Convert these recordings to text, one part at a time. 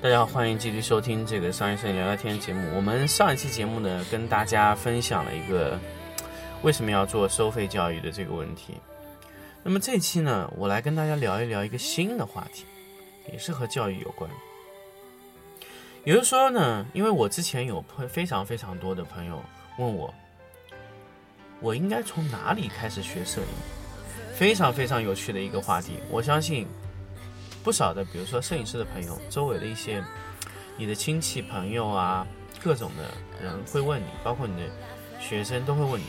大家好，欢迎继续收听这个商业摄影聊聊天节目。我们上一期节目呢，跟大家分享了一个为什么要做收费教育的这个问题。那么这期呢，我来跟大家聊一聊一个新的话题，也是和教育有关。也就是说呢，因为我之前有朋非常非常多的朋友问我，我应该从哪里开始学摄影？非常非常有趣的一个话题，我相信不少的，比如说摄影师的朋友，周围的一些你的亲戚朋友啊，各种的人会问你，包括你的学生都会问你，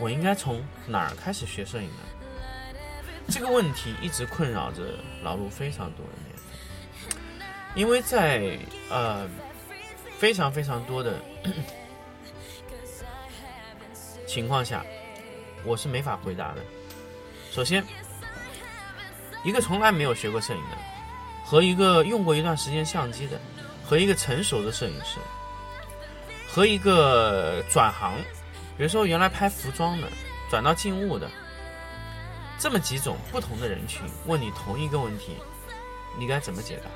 我应该从哪儿开始学摄影呢？这个问题一直困扰着老陆非常多的年份，因为在呃非常非常多的情况下，我是没法回答的。首先，一个从来没有学过摄影的，和一个用过一段时间相机的，和一个成熟的摄影师，和一个转行，比如说原来拍服装的，转到静物的，这么几种不同的人群问你同一个问题，你该怎么解答？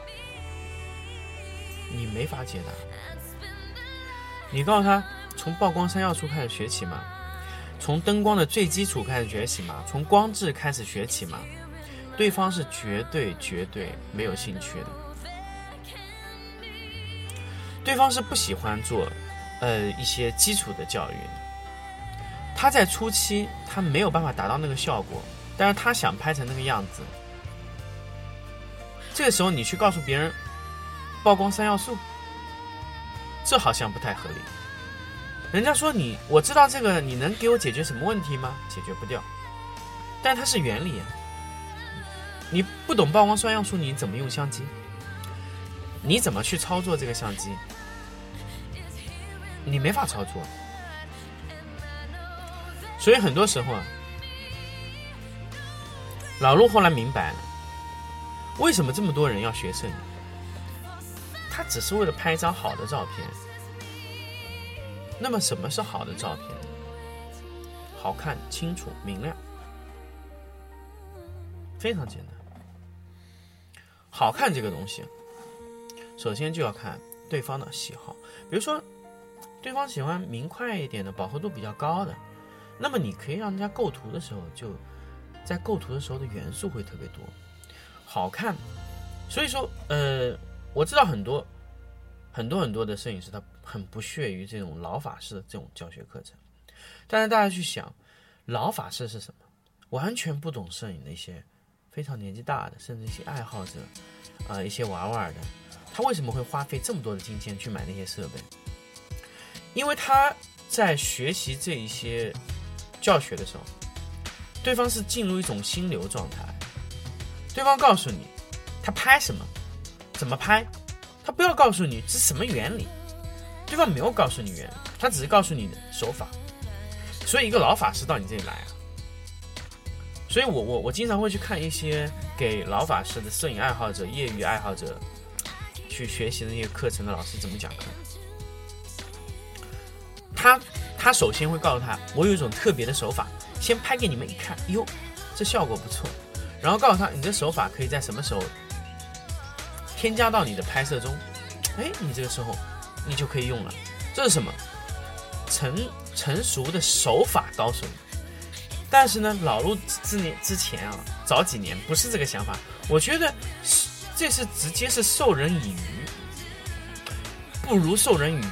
你没法解答。你告诉他从曝光三要素开始学起吗？从灯光的最基础开始学起吗？从光质开始学起吗？对方是绝对绝对没有兴趣的，对方是不喜欢做，呃一些基础的教育的。他在初期他没有办法达到那个效果，但是他想拍成那个样子。这个时候你去告诉别人曝光三要素，这好像不太合理。人家说你，我知道这个，你能给我解决什么问题吗？解决不掉，但它是原理啊。你不懂曝光三要素，你怎么用相机？你怎么去操作这个相机？你没法操作。所以很多时候啊，老陆后来明白了，为什么这么多人要学摄影？他只是为了拍一张好的照片。那么什么是好的照片？好看、清楚、明亮，非常简单。好看这个东西，首先就要看对方的喜好。比如说，对方喜欢明快一点的、饱和度比较高的，那么你可以让人家构图的时候，就在构图的时候的元素会特别多，好看。所以说，呃，我知道很多很多很多的摄影师，他很不屑于这种老法式的这种教学课程。但是大家去想，老法式是什么？完全不懂摄影的一些非常年纪大的，甚至一些爱好者，啊、一些玩玩的，他为什么会花费这么多的金钱去买那些设备？因为他在学习这一些教学的时候，对方是进入一种心流状态，对方告诉你他拍什么，怎么拍，他不要告诉你是什么原理，对方没有告诉你原理，他只是告诉你手法。所以一个老法师到你这里来啊，所以我我我经常会去看一些给老法师的摄影爱好者、业余爱好者去学习的那些课程的老师怎么讲课。他他首先会告诉他，我有一种特别的手法，先拍给你们一看，哟，这效果不错。然后告诉他，你这手法可以在什么时候添加到你的拍摄中，哎，你这个时候你就可以用了。这是什么？成成熟的手法高手。但是呢，老陆之年之前啊，早几年不是这个想法，我觉得这是直接是授人以鱼，不如授人以渔。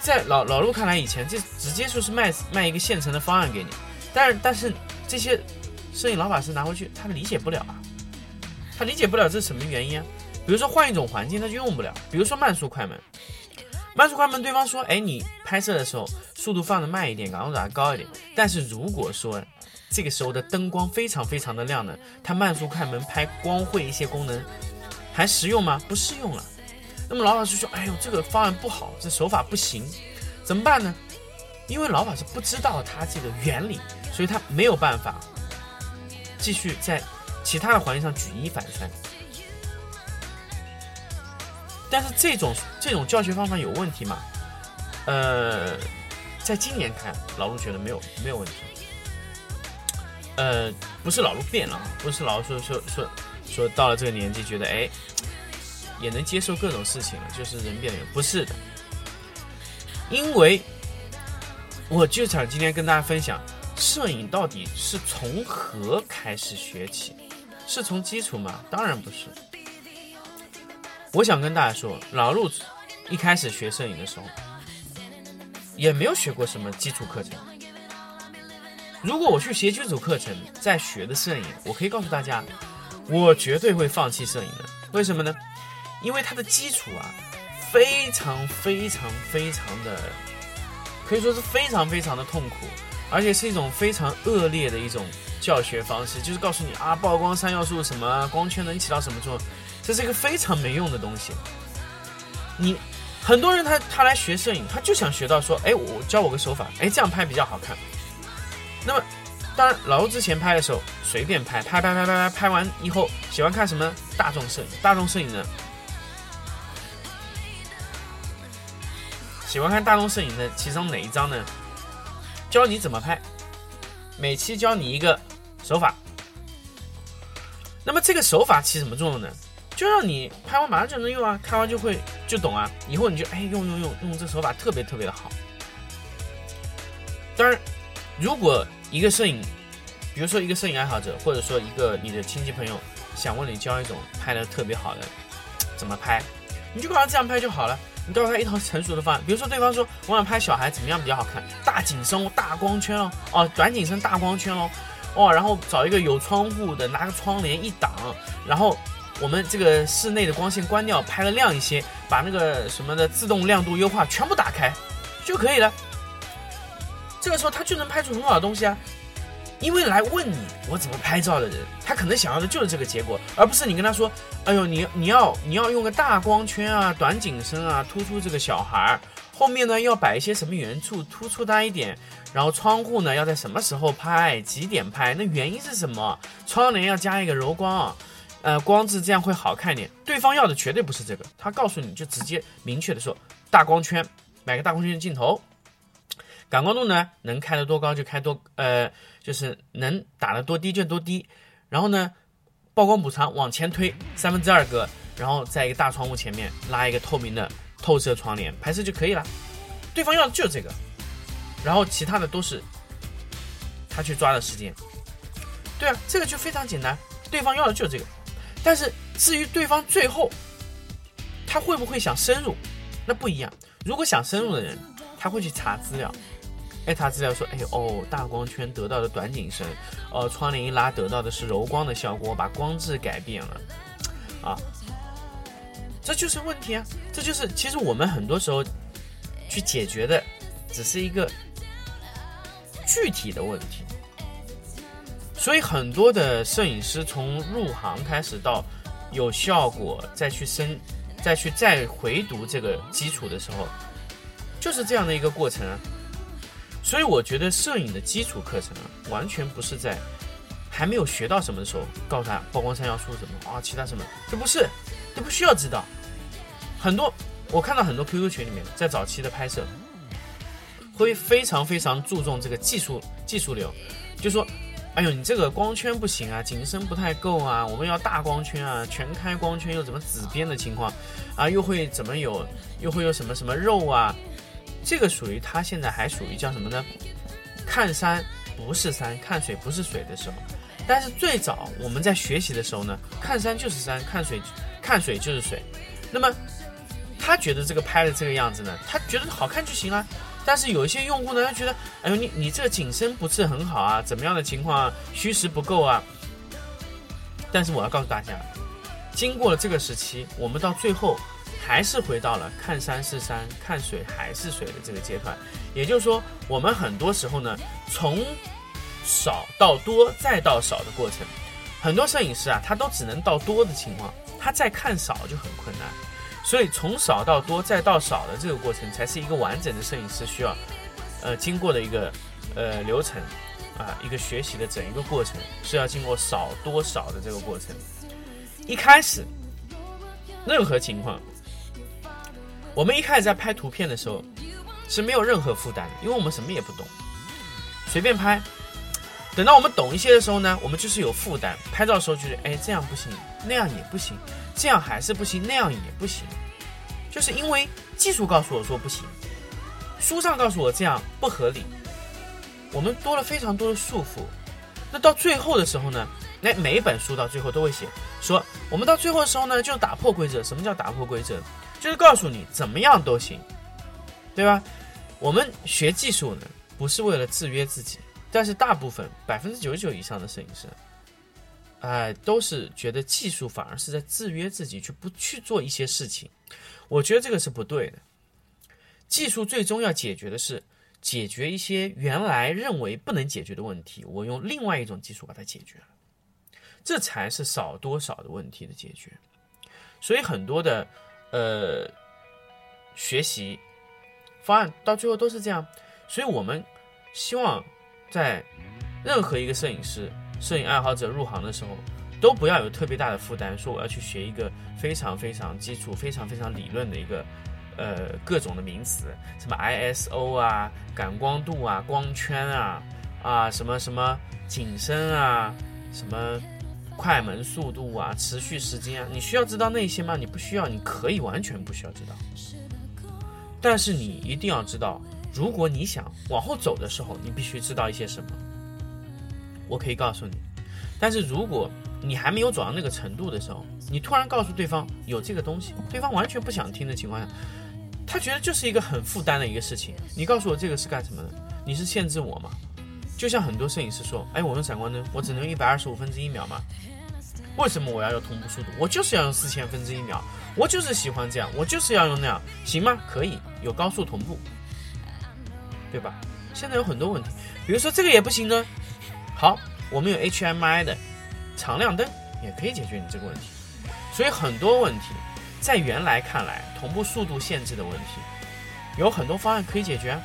在老老陆看来，以前这直接就是卖卖一个现成的方案给你，但是但是这些摄影老法师拿回去，他理解不了啊，他理解不了这是什么原因啊？比如说换一种环境，他就用不了。比如说慢速快门，慢速快门，对方说，哎，你拍摄的时候速度放的慢一点，感光度还高一点。但是如果说这个时候的灯光非常非常的亮呢，它慢速快门拍光绘一些功能还实用吗？不适用了。那么老法师说，哎呦，这个方案不好，这手法不行，怎么办呢？因为老法师不知道它这个原理，所以他没有办法继续在其他的环境上举一反三。但是这种这种教学方法有问题吗？呃，在今年看，老陆觉得没有没有问题。呃，不是老陆变了，不是老陆说说说说到了这个年纪，觉得哎也能接受各种事情了，就是人变了，不是的。因为我就想今天跟大家分享，摄影到底是从何开始学起？是从基础吗？当然不是。我想跟大家说，老陆一开始学摄影的时候，也没有学过什么基础课程。如果我去学基础课程再学的摄影，我可以告诉大家，我绝对会放弃摄影的。为什么呢？因为它的基础啊，非常非常非常的，可以说是非常非常的痛苦，而且是一种非常恶劣的一种教学方式，就是告诉你啊，曝光三要素什么，光圈能起到什么作用。这是一个非常没用的东西。你很多人他他来学摄影，他就想学到说，哎，我教我个手法，哎，这样拍比较好看。那么，当然老陆之前拍的时候随便拍，拍拍拍拍拍，拍完以后喜欢看什么大众摄影？大众摄影呢？喜欢看大众摄影的其中哪一张呢？教你怎么拍，每期教你一个手法。那么这个手法起什么作用呢？就让你拍完马上就能用啊，看完就会就懂啊，以后你就哎用用用用这手法特别特别的好。当然，如果一个摄影，比如说一个摄影爱好者，或者说一个你的亲戚朋友想问你教一种拍的特别好的怎么拍，你就告诉他这样拍就好了。你告诉他一套成熟的方案，比如说对方说我想拍小孩怎么样比较好看，大景深大光圈哦，哦短景深大光圈哦，哦然后找一个有窗户的，拿个窗帘一挡，然后。我们这个室内的光线关掉，拍的亮一些，把那个什么的自动亮度优化全部打开就可以了。这个时候他就能拍出很好的东西啊！因为来问你我怎么拍照的人，他可能想要的就是这个结果，而不是你跟他说：“哎呦，你你要你要用个大光圈啊，短景深啊，突出这个小孩儿，后面呢要摆一些什么元素突出他一点，然后窗户呢要在什么时候拍，几点拍？那原因是什么？窗帘要加一个柔光啊。”呃，光质这样会好看点。对方要的绝对不是这个，他告诉你就直接明确的说，大光圈，买个大光圈的镜头，感光度呢能开得多高就开多，呃，就是能打得多低就多低。然后呢，曝光补偿往前推三分之二格，然后在一个大窗户前面拉一个透明的透射窗帘拍摄就可以了。对方要的就是这个，然后其他的都是他去抓的时间。对啊，这个就非常简单，对方要的就是这个。但是至于对方最后他会不会想深入，那不一样。如果想深入的人，他会去查资料，哎，他资料说，哎哦，大光圈得到的短景深，哦，窗帘一拉得到的是柔光的效果，把光质改变了，啊，这就是问题啊，这就是其实我们很多时候去解决的只是一个具体的问题。所以很多的摄影师从入行开始到有效果，再去深，再去再回读这个基础的时候，就是这样的一个过程啊。所以我觉得摄影的基础课程啊，完全不是在还没有学到什么的时候告诉他曝光三要素什么啊，其他什么，这不是，这不需要知道。很多我看到很多 QQ 群里面，在早期的拍摄，会非常非常注重这个技术技术流，就说。哎呦，你这个光圈不行啊，景深不太够啊，我们要大光圈啊，全开光圈又怎么紫边的情况啊，又会怎么有，又会有什么什么肉啊？这个属于它现在还属于叫什么呢？看山不是山，看水不是水的时候。但是最早我们在学习的时候呢，看山就是山，看水看水就是水。那么他觉得这个拍的这个样子呢，他觉得好看就行了。但是有一些用户呢，他觉得，哎呦，你你这个景深不是很好啊，怎么样的情况啊，虚实不够啊。但是我要告诉大家，经过了这个时期，我们到最后还是回到了看山是山，看水还是水的这个阶段。也就是说，我们很多时候呢，从少到多再到少的过程，很多摄影师啊，他都只能到多的情况，他再看少就很困难。所以从少到多再到少的这个过程，才是一个完整的摄影师需要，呃，经过的一个呃流程啊，一个学习的整一个过程是要经过少多少的这个过程。一开始，任何情况，我们一开始在拍图片的时候是没有任何负担的，因为我们什么也不懂，随便拍。等到我们懂一些的时候呢，我们就是有负担，拍照的时候就是哎这样不行，那样也不行。这样还是不行，那样也不行，就是因为技术告诉我说不行，书上告诉我这样不合理，我们多了非常多的束缚。那到最后的时候呢，那每一本书到最后都会写说，我们到最后的时候呢，就打破规则。什么叫打破规则？就是告诉你怎么样都行，对吧？我们学技术呢，不是为了制约自己，但是大部分百分之九十九以上的摄影师。哎，都是觉得技术反而是在制约自己，去不去做一些事情。我觉得这个是不对的。技术最终要解决的是解决一些原来认为不能解决的问题，我用另外一种技术把它解决了，这才是少多少的问题的解决。所以很多的呃学习方案到最后都是这样。所以我们希望在任何一个摄影师。摄影爱好者入行的时候，都不要有特别大的负担，说我要去学一个非常非常基础、非常非常理论的一个，呃，各种的名词，什么 ISO 啊、感光度啊、光圈啊、啊什么什么景深啊、什么快门速度啊、持续时间啊，你需要知道那些吗？你不需要，你可以完全不需要知道。但是你一定要知道，如果你想往后走的时候，你必须知道一些什么。我可以告诉你，但是如果你还没有走到那个程度的时候，你突然告诉对方有这个东西，对方完全不想听的情况下，他觉得就是一个很负担的一个事情。你告诉我这个是干什么的？你是限制我吗？就像很多摄影师说，哎，我用闪光灯，我只能用一百二十五分之一秒吗？为什么我要用同步速度？我就是要用四千分之一秒，我就是喜欢这样，我就是要用那样，行吗？可以，有高速同步，对吧？现在有很多问题，比如说这个也不行呢。好，我们有 HMI 的常亮灯，也可以解决你这个问题。所以很多问题，在原来看来，同步速度限制的问题，有很多方案可以解决，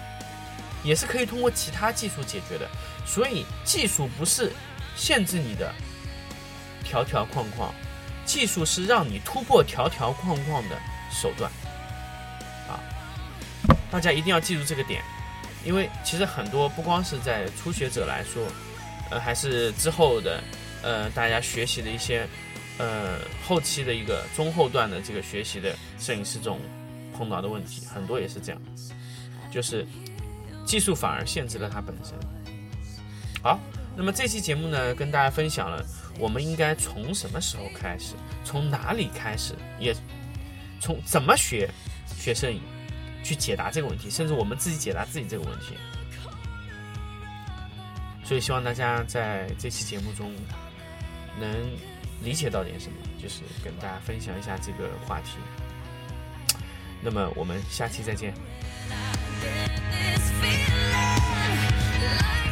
也是可以通过其他技术解决的。所以技术不是限制你的条条框框，技术是让你突破条条框框的手段。啊，大家一定要记住这个点，因为其实很多不光是在初学者来说。呃，还是之后的，呃，大家学习的一些，呃，后期的一个中后段的这个学习的摄影师中碰到的问题，很多也是这样，就是技术反而限制了它本身。好，那么这期节目呢，跟大家分享了我们应该从什么时候开始，从哪里开始，也从怎么学学摄影去解答这个问题，甚至我们自己解答自己这个问题。所以希望大家在这期节目中能理解到点什么，就是跟大家分享一下这个话题。那么我们下期再见。This feeling